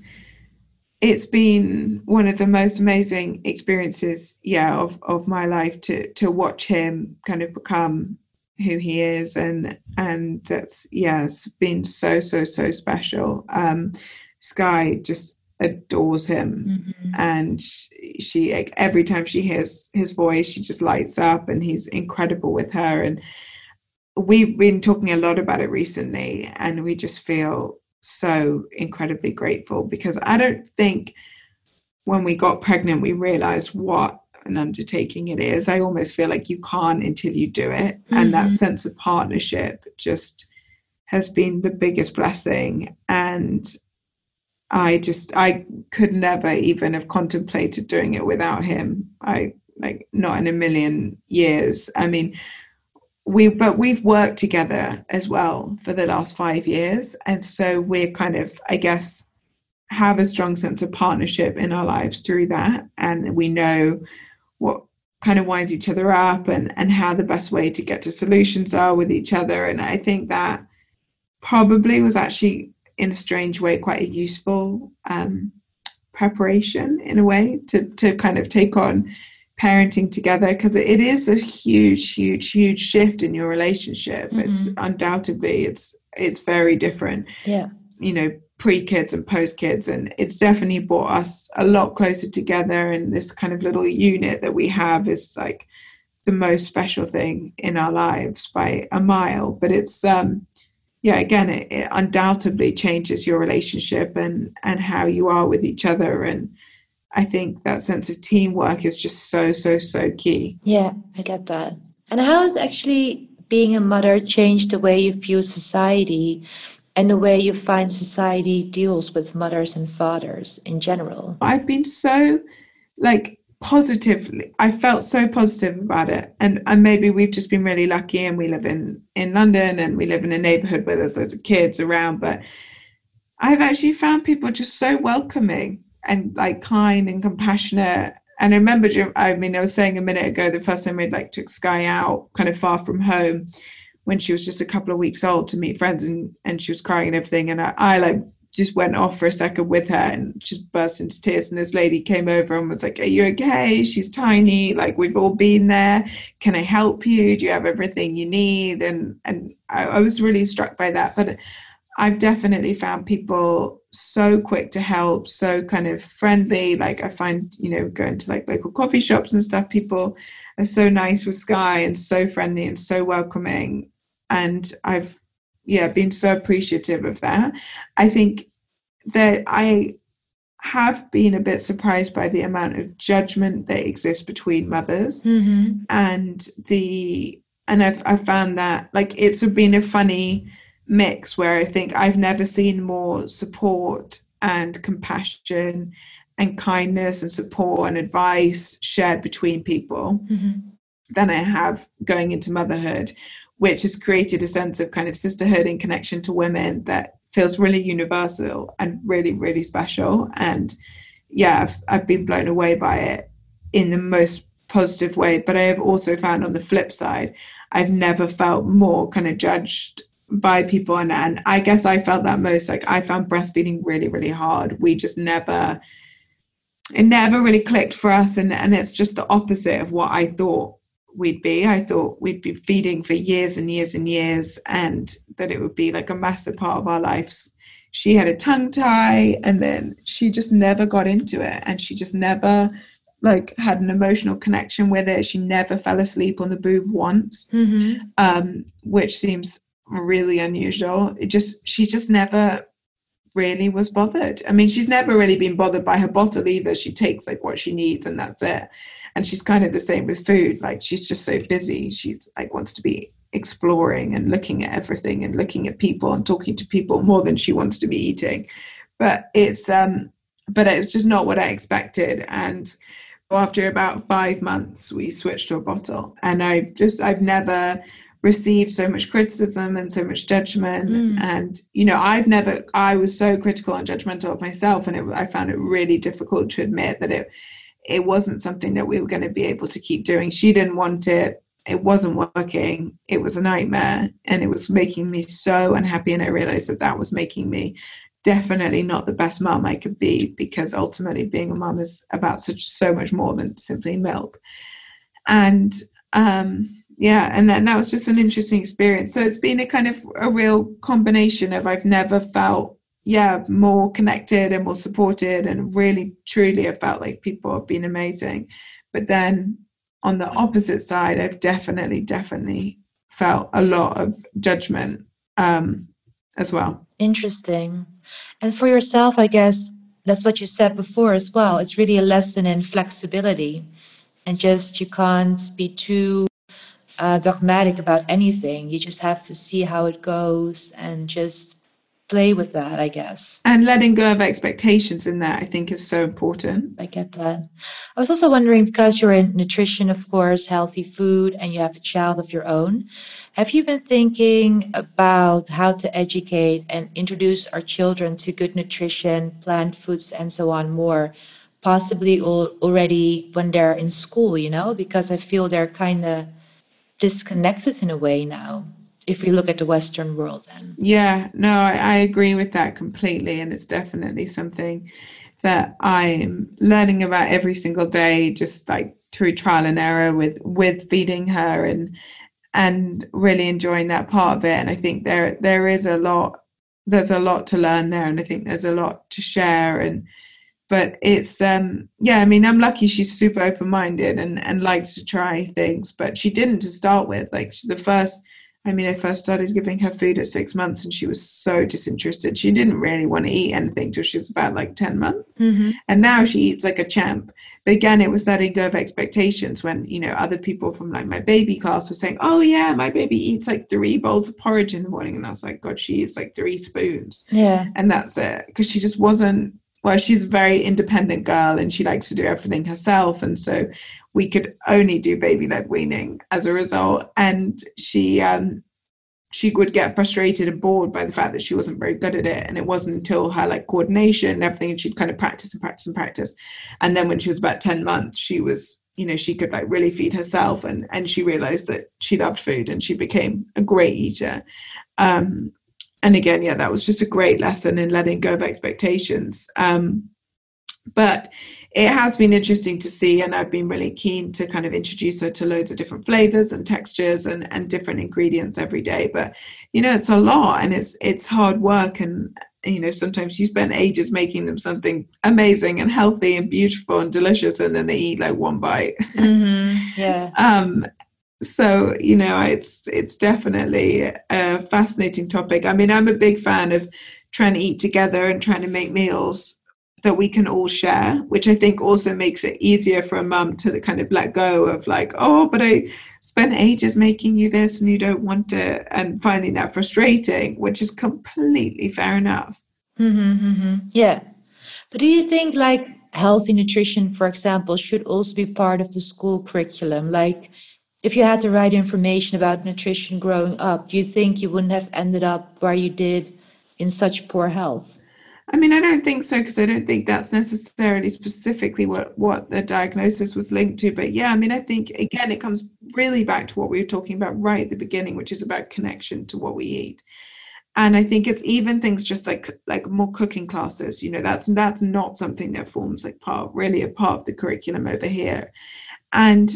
it's been one of the most amazing experiences yeah of of my life to to watch him kind of become who he is and and that's yeah it's been so so so special. Um Skye just adores him. Mm-hmm. and she like, every time she hears his voice she just lights up and he's incredible with her. And we've been talking a lot about it recently and we just feel so incredibly grateful because i don't think when we got pregnant we realized what an undertaking it is. I almost feel like you can't until you do it. Mm-hmm. And that mm-hmm. sense of partnership just has been the biggest blessing. And I just, I could never even have contemplated doing it without him. I like not in a million years. I mean, we but we've worked together as well for the last five years and so we're kind of i guess have a strong sense of partnership in our lives through that and we know kind of winds each other up and and how the best way to get to solutions are with each other. And i think that probably was actually in a strange way quite a useful um, preparation in a way to to kind of take on parenting together because it is a huge huge huge shift in your relationship. Mm-hmm. it's undoubtedly it's it's very different. Yeah. You know pre kids and post kids and it's definitely brought us a lot closer together and this kind of little unit that we have is like the most special thing in our lives by a mile. But it's um yeah again it, it undoubtedly changes your relationship and and how you are with each other and i think that sense of teamwork is just so so so key. Yeah i get that. And how has actually being a mother changed the way you view society and the way you find society deals with mothers and fathers in general? I've been so like positively i felt so positive about it and and maybe we've just been really lucky and we live in in london and we live in a neighborhood where there's loads of kids around but i've actually found people just so welcoming and like kind and compassionate and i remember i mean i was saying a minute ago the first time we like took Skye out kind of far from home when she was just a couple of weeks old to meet friends and and she was crying and everything and i, I like just went off for a second with her and just burst into tears. And this lady came over and was like, Are you okay? She's tiny. Like, we've all been there. Can I help you? Do you have everything you need? And, and I, I was really struck by that. But I've definitely found people so quick to help, so kind of friendly. Like, I find, you know, going to like local coffee shops and stuff, people are so nice with Skye and so friendly and so welcoming. And I've yeah been so appreciative of that i think that i have been a bit surprised by the amount of judgment that exists between mothers mm-hmm. and the and I've, I've found that like it's been a funny mix where i think i've never seen more support and compassion and kindness and support and advice shared between people mm-hmm. than i have going into motherhood which has created a sense of kind of sisterhood and connection to women that feels really universal and really, really special. And yeah, I've, I've been blown away by it in the most positive way. But I have also found on the flip side, I've never felt more kind of judged by people. And, and I guess I felt that most like I found breastfeeding really, really hard. We just never, it never really clicked for us. And, and it's just the opposite of what I thought we'd be. I thought we'd be feeding for years and years and years, and that it would be like a massive part of our lives. She had a tongue tie, and then she just never got into it, and she just never like had an emotional connection with it. She never fell asleep on the boob once, mm-hmm. um, which seems really unusual. It just she just never really was bothered. I mean, she's never really been bothered by her bottle either. She takes like what she needs and that's it and she's kind of the same with food like she's just so busy. She like wants to be exploring and looking at everything and looking at people and talking to people more than she wants to be eating. But it's um but it's just not what i expected. And after about five months we switched to a bottle. And i just i've never received so much criticism and so much judgment. Mm. and you know i've never i was so critical and judgmental of myself. And it, i found it really difficult to admit that it it wasn't something that we were going to be able to keep doing. She didn't want it. It wasn't working. It was a nightmare and it was making me so unhappy. And I realized that that was making me definitely not the best mom I could be because ultimately being a mom is about such so much more than simply milk. And um, yeah, and then that was just an interesting experience. So it's been a kind of a real combination of I've never felt yeah more connected and more supported and really truly felt like people have been amazing. But then on the opposite side i've definitely definitely felt a lot of judgment um, as well. Interesting. And for yourself i guess that's what you said before as well it's really a lesson in flexibility and just you can't be too uh, dogmatic about anything. You just have to see how it goes and just play with that, I guess. And letting go of expectations in that, I think, is so important. I get that. I was also wondering because you're in nutrition, of course, healthy food, and you have a child of your own. Have you been thinking about how to educate and introduce our children to good nutrition, plant foods, and so on more? Possibly already when they're in school, you know, because I feel they're kind of disconnected in a way now if we look at the Western world then. Yeah, no, I, I, agree with that completely. And it's definitely something that I'm learning about every single day, just like through trial and error with with feeding her and and really enjoying that part of it. And I think there there is a lot there's a lot to learn there and I think there's a lot to share and but it's um yeah i mean i'm lucky she's super open minded and and likes to try things but she didn't to start with like the first I mean, I first started giving her food at six months and she was so disinterested. She didn't really want to eat anything till she was about like 10 months. Mm-hmm. And now she eats like a champ. But again, it was letting go of expectations when, you know, other people from like my baby class were saying, oh, yeah, my baby eats like three bowls of porridge in the morning. And I was like, God, she eats like three spoons. Yeah. And that's it. Because she just wasn't well, she's a very independent girl and she likes to do everything herself. And so we could only do baby led weaning as a result. And she, um, she would get frustrated and bored by the fact that she wasn't very good at it. And it wasn't until her like coordination and everything, and she'd kind of practice and practice and practice. And then when she was about 10 months, she was, you know, she could like really feed herself and, and she realized that she loved food and she became a great eater. Um, and again, yeah, that was just a great lesson in letting go of expectations. Um, but it has been interesting to see, and I've been really keen to kind of introduce her to loads of different flavors and textures and, and different ingredients every day. But you know, it's a lot and it's it's hard work and you know sometimes you spend ages making them something amazing and healthy and beautiful and delicious and then they eat like one bite mm-hmm. yeah um so you know it's it's definitely a fascinating topic i mean i'm a big fan of trying to eat together and trying to make meals that we can all share which i think also makes it easier for a mum to kind of let go of like oh but i spent ages making you this and you don't want it and finding that frustrating which is completely fair enough mm-hmm, mm-hmm. yeah but do you think like healthy nutrition for example should also be part of the school curriculum like if you had the right information about nutrition growing up, do you think you wouldn't have ended up where you did in such poor health? I mean, I don't think so because I don't think that's necessarily specifically what what the diagnosis was linked to. But yeah, I mean, I think again, it comes really back to what we were talking about right at the beginning, which is about connection to what we eat. And I think it's even things just like like more cooking classes. You know, that's that's not something that forms like part really a part of the curriculum over here. And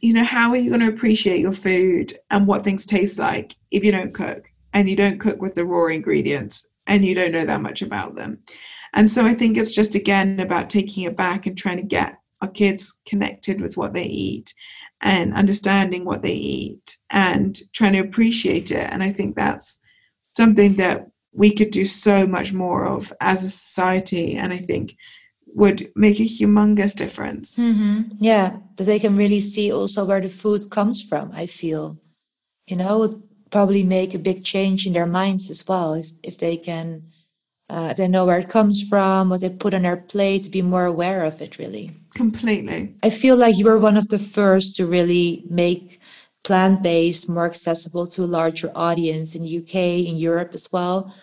you know, how are you going to appreciate your food and what things taste like if you don't cook and you don't cook with the raw ingredients and you don't know that much about them? And so I think it's just again about taking it back and trying to get our kids connected with what they eat and understanding what they eat and trying to appreciate it. And I think that's something that we could do so much more of as a society. And I think would make a humongous difference. Mm-hmm. Yeah, that they can really see also where the food comes from. I feel, you know, probably make a big change in their minds as well if if they can, uh, if they know where it comes from, what they put on their plate, to be more aware of it. Really, completely. I feel like you were one of the first to really make plant-based more accessible to a larger audience in UK, in Europe as well.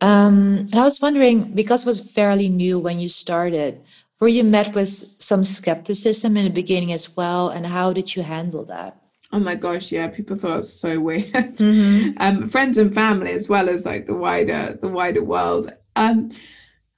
Um, and I was wondering, because it was fairly new when you started, were you met with some skepticism in the beginning as well? And how did you handle that? Oh my gosh, yeah, people thought it was so weird. Mm-hmm. Um, friends and family, as well as like the wider the wider world. Um,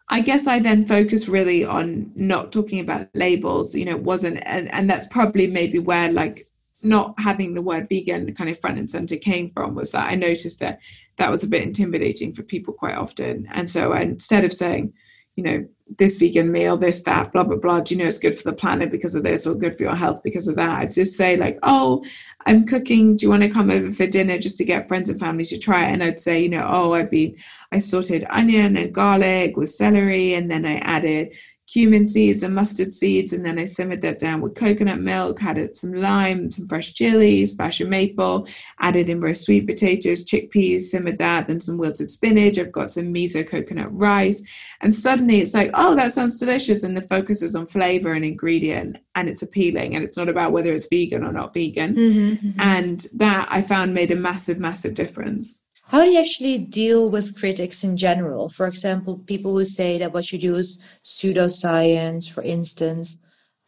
I guess I then focused really on not talking about labels. You know, it wasn't, and, and that's probably maybe where like not having the word vegan kind of front and center came from was that I noticed that that was a bit intimidating for people quite often. And so instead of saying, you know, this vegan meal, this, that, blah, blah, blah, do you know it's good for the planet because of this or good for your health because of that? I'd just say, like, oh, I'm cooking. Do you want to come over for dinner just to get friends and family to try it? And I'd say, you know, oh, I've been, I sorted onion and garlic with celery, and then I added cumin seeds and mustard seeds, and then I simmered that down with coconut milk, added some lime, some fresh chilies, splash of maple, added in roast sweet potatoes, chickpeas, simmered that, then some wilted spinach. I've got some miso coconut rice. And suddenly it's like, oh, that sounds delicious. And the focus is on flavor and ingredient, and it's appealing. And it's not about whether it's vegan or not vegan. Mm-hmm, mm-hmm. And that I found made a massive, massive difference. How do you actually deal with critics in general? For example, people who say that what you do is pseudoscience, for instance.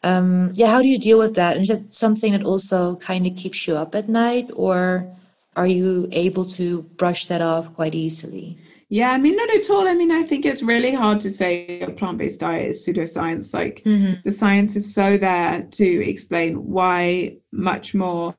Um, yeah, how do you deal with that? And is that something that also kind of keeps you up at night, or are you able to brush that off quite easily? Yeah, I mean, not at all. I mean, I think it's really hard to say a plant based diet is pseudoscience. Like, mm-hmm. the science is so there to explain why much more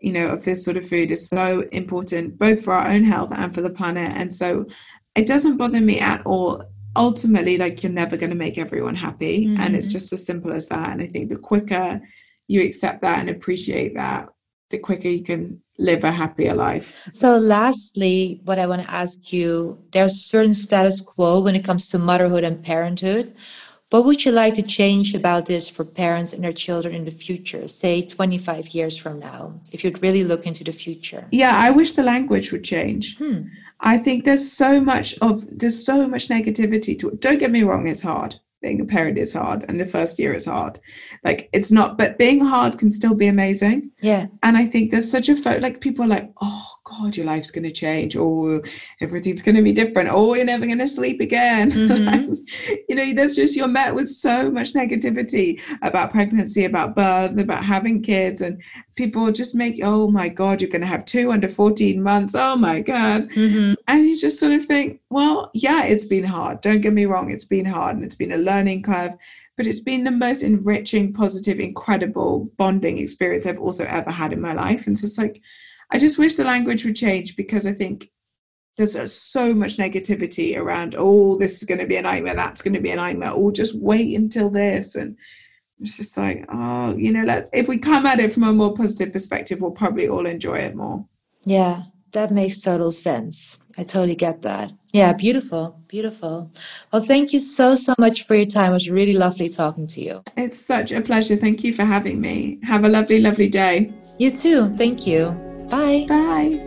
you know of this sort of food is so important both for our own health and for the planet and so it doesn't bother me at all ultimately like you're never going to make everyone happy mm-hmm. and it's mm-hmm. just as simple as that and i think the quicker you accept that and appreciate that the quicker you can live a happier life. So, lastly, what I want to ask you there's a certain status quo when it comes to motherhood and parenthood. What would you like to change about this for parents and their children in the future, say 25 years from now, if you'd really look into the future? Yeah, I wish the language would change. Hmm. I think there's so much of there's so much negativity to it. Don't get me wrong, it's hard being a parent is hard and the first year is hard like it's not but being hard can still be amazing yeah and i think there's such a fo- like people are like oh god your life's going to change. Or everything's going to be different. Or you're never going to sleep again. Mm-hmm. you know there's just you're met with so much negativity about pregnancy about birth about having kids and people just make oh my god you're going to have two under 14 months. Oh my god. Mm-hmm. and you just sort of think well yeah it's been hard. Don't get me wrong it's been hard and it's been a learning curve but it's been the most enriching positive incredible bonding experience i've also ever had in my life. And so it's like I just wish the language would change because I think there's uh, so much negativity around, oh, this is going to be a nightmare, that's going to be a nightmare, or just wait until this. And it's just like, oh, you know, let's, if we come at it from a more positive perspective, we'll probably all enjoy it more. Yeah, that makes total sense. I totally get that. Yeah, beautiful, beautiful. Well, thank you so, so much for your time. It was really lovely talking to you. It's such a pleasure. Thank you for having me. Have a lovely, lovely day. You too. Thank you. Bye. Bye.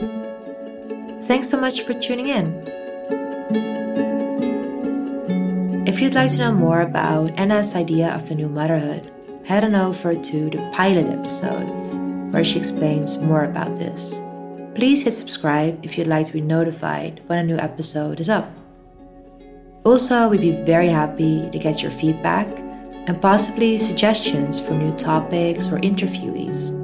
Thanks so much for tuning in. If you'd like to know more about Anna's idea of the new motherhood, head on over to the pilot episode where she explains more about this. Please hit subscribe if you'd like to be notified when a new episode is up. Also, we'd be very happy to get your feedback and possibly suggestions for new topics or interviewees.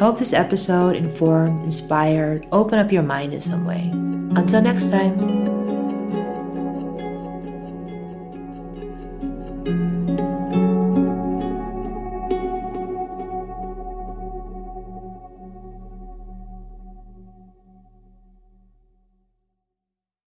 Hope this episode informed, inspired, opened up your mind in some way. Until next time.